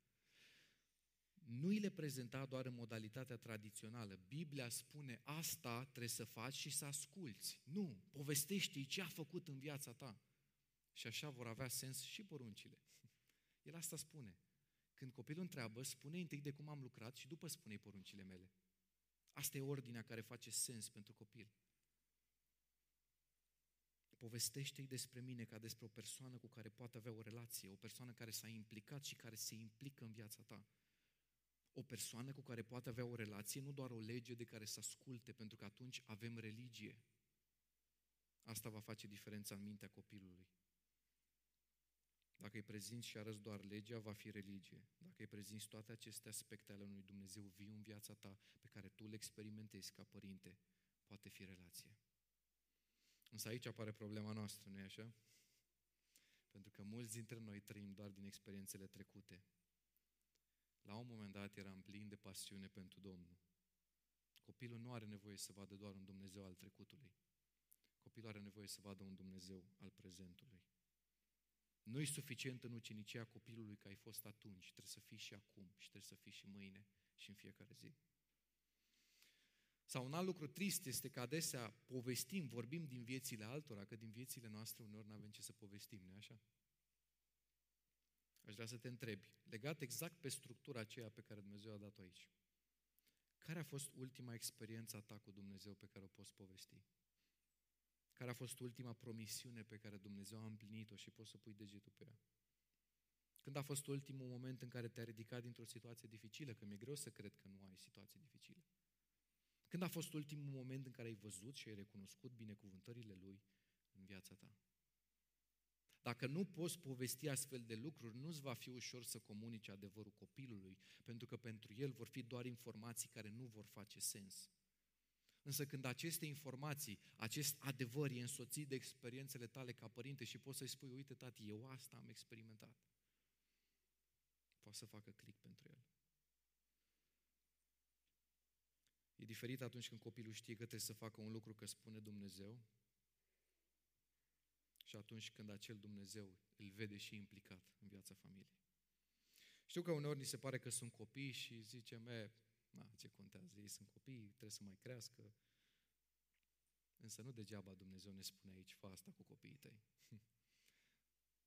nu îi le prezenta doar în modalitatea tradițională. Biblia spune asta trebuie să faci și să asculți. Nu, povestește-i ce a făcut în viața ta. Și așa vor avea sens și poruncile. El asta spune. Când copilul întreabă, spune întâi de cum am lucrat și după spune poruncile mele. Asta e ordinea care face sens pentru copil. povestește-i despre mine ca despre o persoană cu care poate avea o relație, o persoană care s-a implicat și care se implică în viața ta. O persoană cu care poate avea o relație, nu doar o lege de care să asculte, pentru că atunci avem religie. Asta va face diferența în mintea copilului. Dacă îi prezinți și arăți doar legea, va fi religie. Dacă îi prezinți toate aceste aspecte ale unui Dumnezeu viu în viața ta, pe care tu le experimentezi ca părinte, poate fi relație. Însă aici apare problema noastră, nu-i așa? Pentru că mulți dintre noi trăim doar din experiențele trecute. La un moment dat eram plin de pasiune pentru Domnul. Copilul nu are nevoie să vadă doar un Dumnezeu al trecutului. Copilul are nevoie să vadă un Dumnezeu al prezentului. Nu e suficient în ucenicia copilului că ai fost atunci, trebuie să fii și acum și trebuie să fii și mâine și în fiecare zi. Sau un alt lucru trist este că adesea povestim, vorbim din viețile altora, că din viețile noastre uneori nu avem ce să povestim, nu așa? Aș vrea să te întrebi, legat exact pe structura aceea pe care Dumnezeu a dat-o aici. Care a fost ultima experiență a ta cu Dumnezeu pe care o poți povesti? Care a fost ultima promisiune pe care Dumnezeu a împlinit-o și poți să pui degetul pe ea? Când a fost ultimul moment în care te-ai ridicat dintr-o situație dificilă? Că mi-e greu să cred că nu ai situații dificile. Când a fost ultimul moment în care ai văzut și ai recunoscut binecuvântările Lui în viața ta? Dacă nu poți povesti astfel de lucruri, nu-ți va fi ușor să comunici adevărul copilului, pentru că pentru el vor fi doar informații care nu vor face sens. Însă când aceste informații, acest adevăr e însoțit de experiențele tale ca părinte și poți să-i spui, uite tati, eu asta am experimentat, poți să facă click pentru el. E diferit atunci când copilul știe că trebuie să facă un lucru că spune Dumnezeu și atunci când acel Dumnezeu îl vede și implicat în viața familiei. Știu că uneori ni se pare că sunt copii și zicem, e, na, ce contează, ei sunt copii, trebuie să mai crească. Însă nu degeaba Dumnezeu ne spune aici, fă asta cu copiii tăi.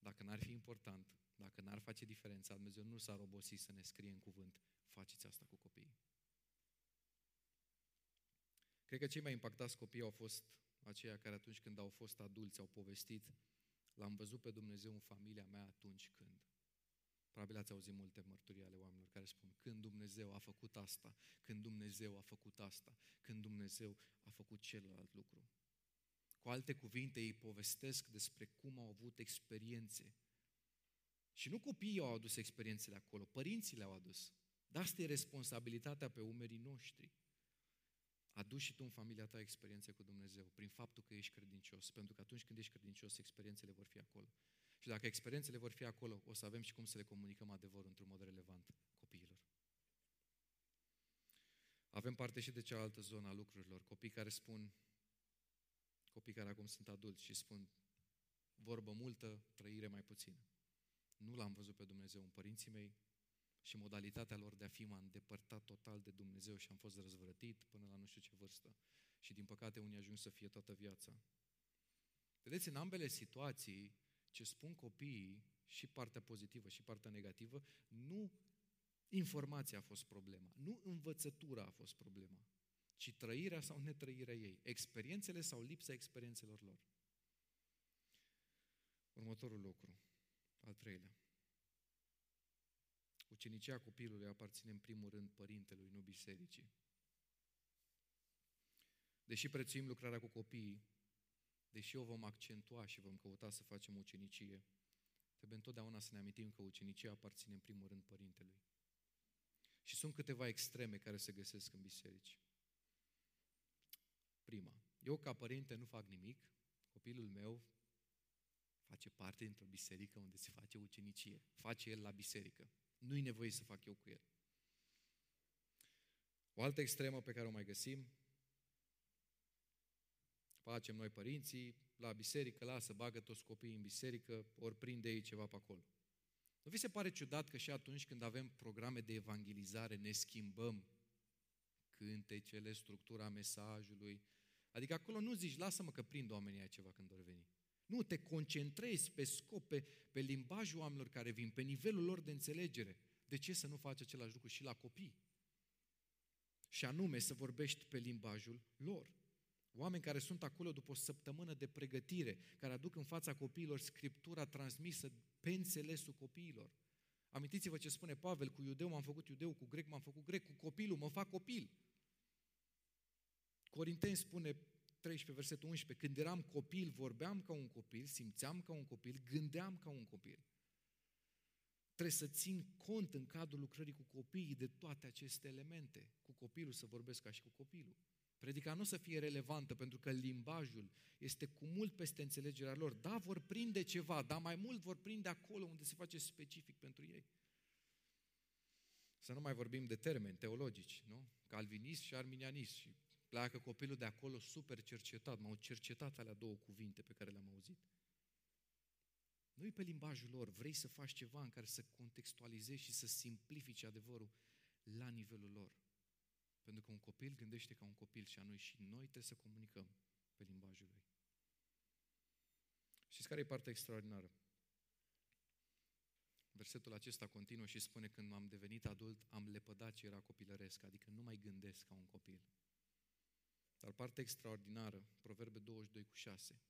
Dacă n-ar fi important, dacă n-ar face diferența, Dumnezeu nu s-ar obosi să ne scrie în cuvânt, faceți asta cu copiii. Cred că cei mai impactați copii au fost aceia care atunci când au fost adulți au povestit, l-am văzut pe Dumnezeu în familia mea atunci când. Probabil ați auzit multe mărturii ale oamenilor care spun când Dumnezeu a făcut asta, când Dumnezeu a făcut asta, când Dumnezeu a făcut celălalt lucru. Cu alte cuvinte, ei povestesc despre cum au avut experiențe. Și nu copiii au adus experiențele acolo, părinții le-au adus. Dar asta e responsabilitatea pe umerii noștri. Aduci și tu în familia ta experiențe cu Dumnezeu prin faptul că ești credincios. Pentru că atunci când ești credincios, experiențele vor fi acolo. Și dacă experiențele vor fi acolo, o să avem și cum să le comunicăm adevărul într-un mod relevant copiilor. Avem parte și de cealaltă zonă a lucrurilor. Copii care spun, copii care acum sunt adulți și spun, vorbă multă, trăire mai puțină. Nu l-am văzut pe Dumnezeu în părinții mei, și modalitatea lor de a fi m-a îndepărtat total de Dumnezeu și am fost răzvrătit până la nu știu ce vârstă. Și din păcate unii ajung să fie toată viața. Vedeți, în ambele situații, ce spun copiii, și partea pozitivă și partea negativă, nu informația a fost problema, nu învățătura a fost problema, ci trăirea sau netrăirea ei, experiențele sau lipsa experiențelor lor. Următorul lucru, al treilea. Ucenicia copilului aparține în primul rând părintelui, nu bisericii. Deși prețuim lucrarea cu copiii, deși o vom accentua și vom căuta să facem ucenicie, trebuie întotdeauna să ne amintim că ucenicia aparține în primul rând părintelui. Și sunt câteva extreme care se găsesc în biserici. Prima, eu ca părinte nu fac nimic, copilul meu face parte dintr-o biserică unde se face ucenicie. Face el la biserică. Nu-i nevoie să fac eu cu el. O altă extremă pe care o mai găsim, facem noi părinții, la biserică, lasă, bagă toți copiii în biserică, ori prinde ei ceva pe acolo. Nu vi se pare ciudat că și atunci când avem programe de evangelizare ne schimbăm cântecele, structura mesajului? Adică acolo nu zici, lasă-mă că prind oamenii aia ceva când vor veni. Nu, te concentrezi pe scop, pe, pe limbajul oamenilor care vin, pe nivelul lor de înțelegere. De ce să nu faci același lucru și la copii? Și anume să vorbești pe limbajul lor. Oameni care sunt acolo după o săptămână de pregătire, care aduc în fața copiilor scriptura transmisă pe înțelesul copiilor. Amintiți-vă ce spune Pavel, cu iudeu m-am făcut iudeu, cu grec m-am făcut grec, cu copilul mă fac copil. Corinteni spune 13, versetul 11, când eram copil, vorbeam ca un copil, simțeam ca un copil, gândeam ca un copil. Trebuie să țin cont în cadrul lucrării cu copiii de toate aceste elemente. Cu copilul să vorbesc ca și cu copilul. Predica nu să fie relevantă pentru că limbajul este cu mult peste înțelegerea lor. Da, vor prinde ceva, dar mai mult vor prinde acolo unde se face specific pentru ei. Să nu mai vorbim de termeni teologici, nu? Calvinist și arminianist și pleacă copilul de acolo super cercetat. M-au cercetat alea două cuvinte pe care le-am auzit. Nu-i pe limbajul lor, vrei să faci ceva în care să contextualizezi și să simplifici adevărul la nivelul lor. Pentru că un copil gândește ca un copil și noi și noi trebuie să comunicăm pe limbajul lui. Știți care e partea extraordinară? Versetul acesta continuă și spune când am devenit adult, am lepădat ce era copilăresc, adică nu mai gândesc ca un copil. Dar partea extraordinară, Proverbe 22 cu 6,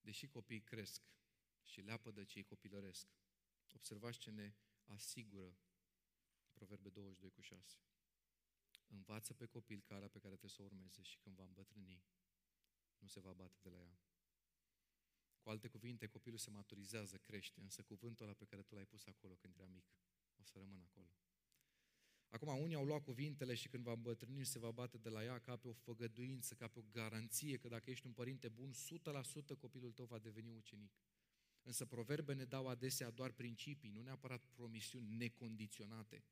deși copiii cresc și leapă de cei copilăresc, observați ce ne asigură Proverbe 22 cu 6. Învață pe copil calea pe care trebuie să o urmeze și când va îmbătrâni, nu se va bate de la ea. Cu alte cuvinte, copilul se maturizează, crește, însă cuvântul ăla pe care tu l-ai pus acolo când era mic, o să rămână acolo. Acum, unii au luat cuvintele și când va îmbătrâni se va bate de la ea ca pe o făgăduință, ca pe o garanție că dacă ești un părinte bun, 100% copilul tău va deveni ucenic. Însă proverbe ne dau adesea doar principii, nu neapărat promisiuni necondiționate.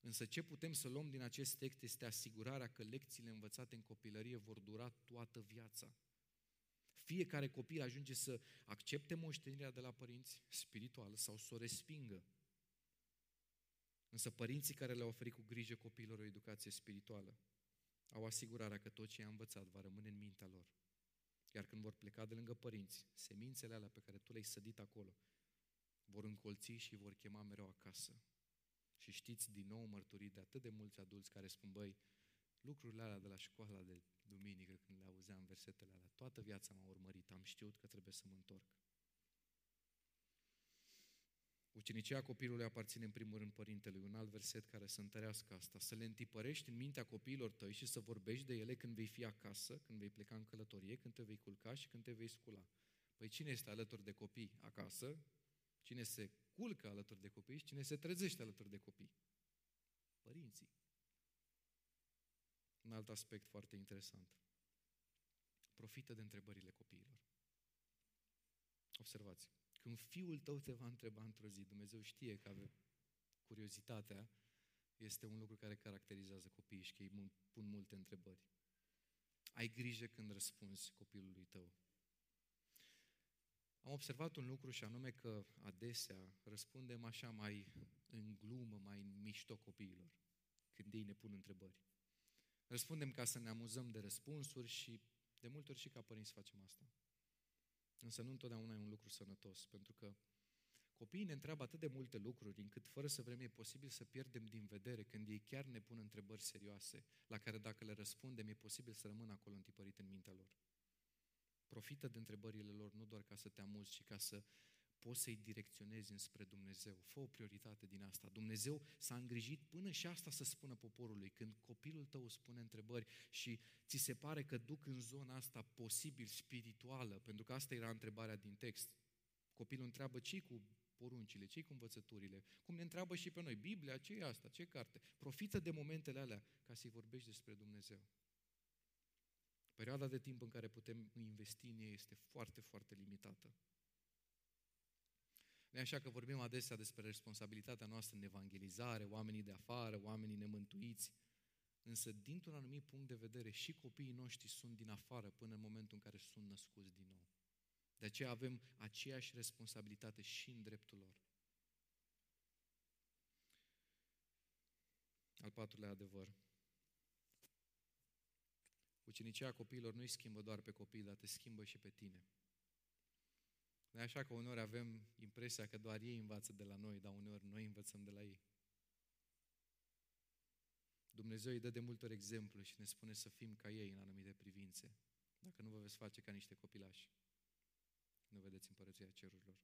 Însă ce putem să luăm din acest text este asigurarea că lecțiile învățate în copilărie vor dura toată viața. Fiecare copil ajunge să accepte moștenirea de la părinți spirituală sau să o respingă. Însă părinții care le-au oferit cu grijă copiilor o educație spirituală au asigurarea că tot ce i-a învățat va rămâne în mintea lor. Iar când vor pleca de lângă părinți, semințele alea pe care tu le-ai sădit acolo, vor încolți și vor chema mereu acasă. Și știți din nou mărturii de atât de mulți adulți care spun, băi, lucrurile alea de la școala de duminică, când le auzeam versetele alea, toată viața m-a urmărit, am știut că trebuie să mă întorc. Ucenicia copilului aparține în primul rând părintelui, un alt verset care să întărească asta, să le întipărești în mintea copiilor tăi și să vorbești de ele când vei fi acasă, când vei pleca în călătorie, când te vei culca și când te vei scula. Păi cine este alături de copii acasă? Cine se culcă alături de copii și cine se trezește alături de copii? Părinții. Un alt aspect foarte interesant. Profită de întrebările copiilor. Observați. Când fiul tău te va întreba într-o zi, Dumnezeu știe că ave curiozitatea este un lucru care caracterizează copiii și că îi pun multe întrebări. Ai grijă când răspunzi copilului tău. Am observat un lucru și anume că adesea răspundem așa mai în glumă, mai în mișto copiilor, când ei ne pun întrebări. Răspundem ca să ne amuzăm de răspunsuri și de multe ori și ca părinți facem asta. Însă nu întotdeauna e un lucru sănătos, pentru că copiii ne întreabă atât de multe lucruri, încât fără să vrem e posibil să pierdem din vedere când ei chiar ne pun întrebări serioase, la care dacă le răspundem e posibil să rămână acolo întipărite în mintea lor. Profită de întrebările lor nu doar ca să te amuzi, ci ca să poți să-i direcționezi înspre Dumnezeu. Fă o prioritate din asta. Dumnezeu s-a îngrijit până și asta să spună poporului. Când copilul tău spune întrebări și ți se pare că duc în zona asta posibil spirituală, pentru că asta era întrebarea din text. Copilul întreabă ce cu poruncile, ce cu învățăturile, cum ne întreabă și pe noi, Biblia, ce e asta, ce carte? Profită de momentele alea ca să-i vorbești despre Dumnezeu. Perioada de timp în care putem investi în ei este foarte, foarte limitată nu așa că vorbim adesea despre responsabilitatea noastră în evangelizare, oamenii de afară, oamenii nemântuiți, însă dintr-un anumit punct de vedere și copiii noștri sunt din afară până în momentul în care sunt născuți din nou. De aceea avem aceeași responsabilitate și în dreptul lor. Al patrulea adevăr. Ucenicia copiilor nu îi schimbă doar pe copii, dar te schimbă și pe tine. Nu așa că uneori avem impresia că doar ei învață de la noi, dar uneori noi învățăm de la ei. Dumnezeu îi dă de multe ori exemplu și ne spune să fim ca ei în anumite privințe. dacă nu vă veți face ca niște copilași. Nu vedeți împărăția cerurilor.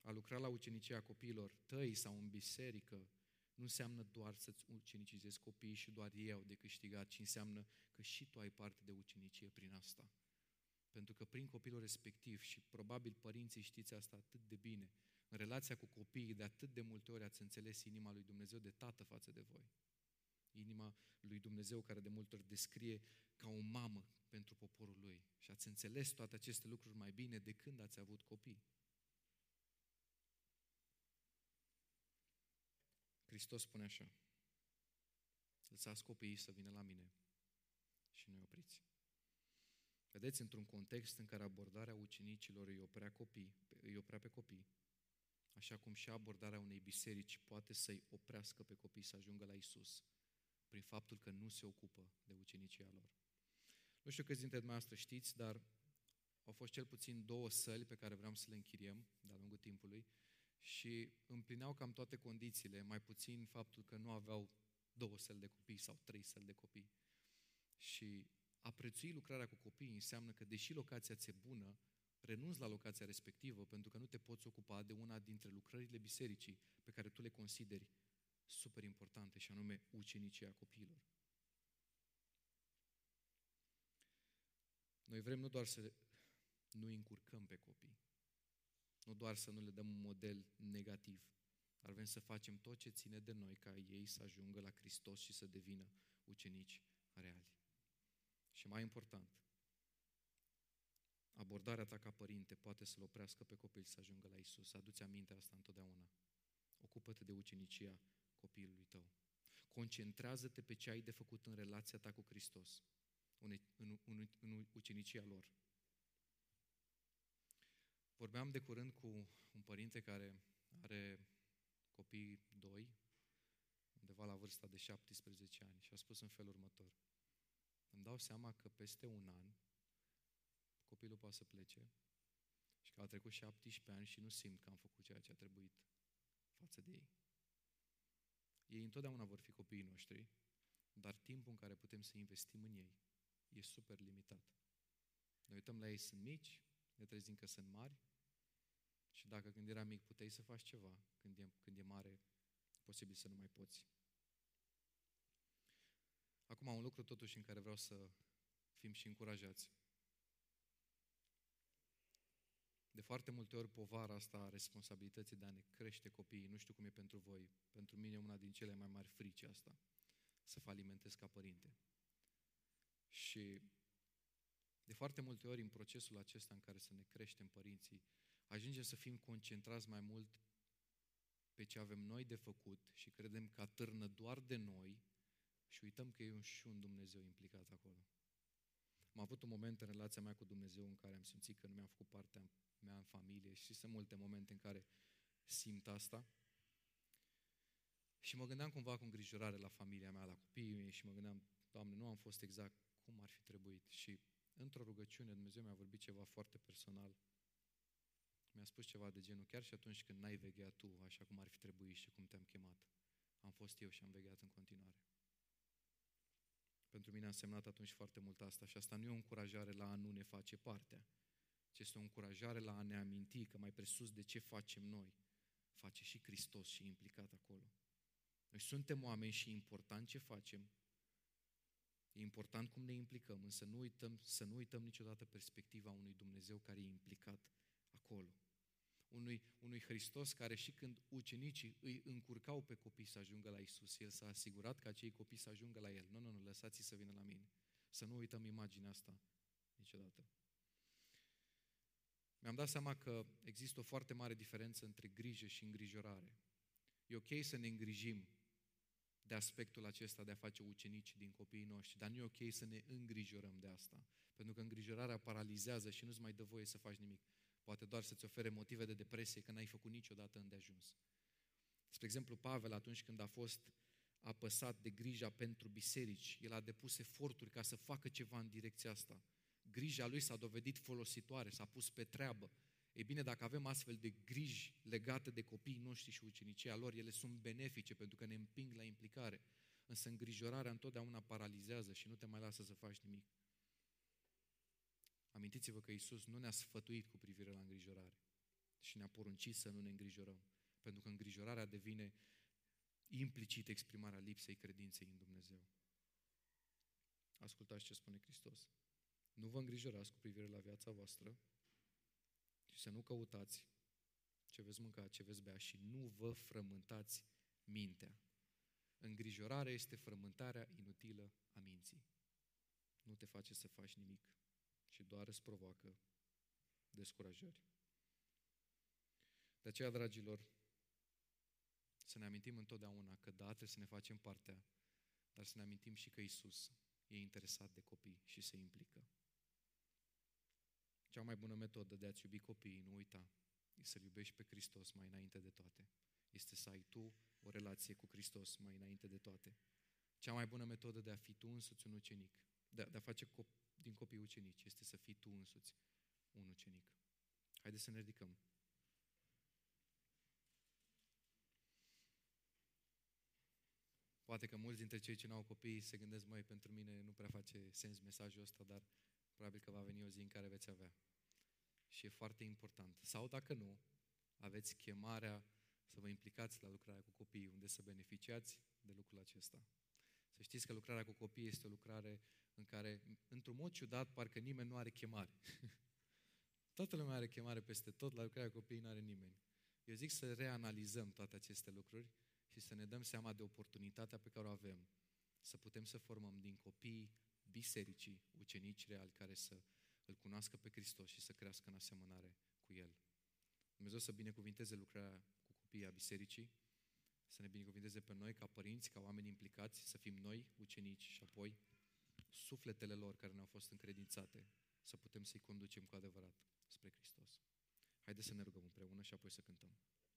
A lucra la ucenicia copiilor tăi sau în biserică nu înseamnă doar să-ți ucenicizezi copiii și doar ei au de câștigat, ci înseamnă că și tu ai parte de ucenicie prin asta. Pentru că prin copilul respectiv, și probabil părinții știți asta atât de bine, în relația cu copiii, de atât de multe ori ați înțeles inima lui Dumnezeu de tată față de voi. Inima lui Dumnezeu care de multe ori descrie ca o mamă pentru poporul lui. Și ați înțeles toate aceste lucruri mai bine de când ați avut copii. Hristos spune așa, lăsați copiii să vină la mine și nu opriți. Vedeți, într-un context în care abordarea ucenicilor îi oprea, copii, îi oprea pe copii, așa cum și abordarea unei biserici poate să-i oprească pe copii să ajungă la Isus, prin faptul că nu se ocupă de ucenicia lor. Nu știu câți dintre dumneavoastră știți, dar au fost cel puțin două săli pe care vreau să le închiriem de-a lungul timpului și împlineau cam toate condițiile, mai puțin faptul că nu aveau două săli de copii sau trei săli de copii. Și a prețui lucrarea cu copiii înseamnă că, deși locația ți-e bună, renunți la locația respectivă pentru că nu te poți ocupa de una dintre lucrările bisericii pe care tu le consideri super importante, și anume ucenicia copiilor. Noi vrem nu doar să nu încurcăm pe copii, nu doar să nu le dăm un model negativ, dar vrem să facem tot ce ține de noi ca ei să ajungă la Hristos și să devină ucenici reali. Și mai important, abordarea ta ca părinte poate să-l oprească pe copil să ajungă la Isus. Aduți aminte asta întotdeauna. Ocupă-te de ucenicia copilului tău. Concentrează-te pe ce ai de făcut în relația ta cu Hristos, în, în, în, în ucenicia lor. Vorbeam de curând cu un părinte care are copii doi, undeva la vârsta de 17 ani, și a spus în felul următor. Îmi dau seama că peste un an copilul poate să plece și că au trecut 17 ani și nu simt că am făcut ceea ce a trebuit față de ei. Ei întotdeauna vor fi copiii noștri, dar timpul în care putem să investim în ei e super limitat. Ne uităm la ei, sunt mici, ne trezim că sunt mari și dacă când era mic puteai să faci ceva, când e, când e mare, posibil să nu mai poți. Acum, un lucru totuși în care vreau să fim și încurajați. De foarte multe ori povara asta a responsabilității de a ne crește copiii, nu știu cum e pentru voi, pentru mine e una din cele mai mari frici asta, să falimentez ca părinte. Și de foarte multe ori în procesul acesta în care să ne creștem părinții, ajungem să fim concentrați mai mult pe ce avem noi de făcut și credem că atârnă doar de noi și uităm că e un și un Dumnezeu implicat acolo. Am avut un moment în relația mea cu Dumnezeu în care am simțit că nu mi-am făcut partea mea în familie și sunt multe momente în care simt asta. Și mă gândeam cumva cu îngrijorare la familia mea, la copiii mei și mă gândeam, Doamne, nu am fost exact cum ar fi trebuit. Și într-o rugăciune Dumnezeu mi-a vorbit ceva foarte personal. Mi-a spus ceva de genul, chiar și atunci când n-ai vegheat tu așa cum ar fi trebuit și cum te-am chemat, am fost eu și am vegheat în continuare. Pentru mine a însemnat atunci foarte mult asta și asta nu e o încurajare la a nu ne face partea, ci este o încurajare la a ne aminti că mai presus de ce facem noi, face și Hristos și e implicat acolo. Noi suntem oameni și e important ce facem, e important cum ne implicăm, însă nu uităm, să nu uităm niciodată perspectiva unui Dumnezeu care e implicat acolo unui, unui Hristos care și când ucenicii îi încurcau pe copii să ajungă la Isus, El s-a asigurat ca acei copii să ajungă la El. Nu, nu, nu, lăsați să vină la mine. Să nu uităm imaginea asta niciodată. Mi-am dat seama că există o foarte mare diferență între grijă și îngrijorare. E ok să ne îngrijim de aspectul acesta de a face ucenici din copiii noștri, dar nu e ok să ne îngrijorăm de asta. Pentru că îngrijorarea paralizează și nu-ți mai dă voie să faci nimic poate doar să-ți ofere motive de depresie că n-ai făcut niciodată îndeajuns. Spre exemplu, Pavel, atunci când a fost apăsat de grija pentru biserici, el a depus eforturi ca să facă ceva în direcția asta. Grija lui s-a dovedit folositoare, s-a pus pe treabă. Ei bine, dacă avem astfel de griji legate de copiii noștri și ucenicia lor, ele sunt benefice pentru că ne împing la implicare. Însă îngrijorarea întotdeauna paralizează și nu te mai lasă să faci nimic. Amintiți-vă că Isus nu ne-a sfătuit cu privire la îngrijorare și ne-a poruncit să nu ne îngrijorăm, pentru că îngrijorarea devine implicit exprimarea lipsei credinței în Dumnezeu. Ascultați ce spune Hristos. Nu vă îngrijorați cu privire la viața voastră și să nu căutați ce veți mânca, ce veți bea și nu vă frământați mintea. Îngrijorarea este frământarea inutilă a minții. Nu te face să faci nimic și doar îți provoacă descurajări. De aceea, dragilor, să ne amintim întotdeauna că da, trebuie să ne facem partea, dar să ne amintim și că Isus e interesat de copii și se implică. Cea mai bună metodă de a-ți iubi copiii, nu uita, e să-L iubești pe Hristos mai înainte de toate. Este să ai tu o relație cu Hristos mai înainte de toate. Cea mai bună metodă de a fi tu însuți un ucenic, de a, de a face cop- din copii ucenici, este să fii tu însuți un ucenic. Haideți să ne ridicăm. Poate că mulți dintre cei ce nu au copii se gândesc, mai pentru mine nu prea face sens mesajul ăsta, dar probabil că va veni o zi în care veți avea. Și e foarte important. Sau dacă nu, aveți chemarea să vă implicați la lucrarea cu copiii, unde să beneficiați de lucrul acesta. Să știți că lucrarea cu copii este o lucrare în care, într-un mod ciudat, parcă nimeni nu are chemare. Toată lumea are chemare peste tot, la lucrarea cu copiii nu are nimeni. Eu zic să reanalizăm toate aceste lucruri și să ne dăm seama de oportunitatea pe care o avem să putem să formăm din copii bisericii ucenici reali care să îl cunoască pe Hristos și să crească în asemănare cu El. Dumnezeu să binecuvinteze lucrarea cu copiii a bisericii, să ne binecuvinteze pe noi ca părinți, ca oameni implicați, să fim noi ucenici și apoi sufletele lor care ne-au fost încredințate, să putem să-i conducem cu adevărat spre Hristos. Haideți să ne rugăm împreună și apoi să cântăm.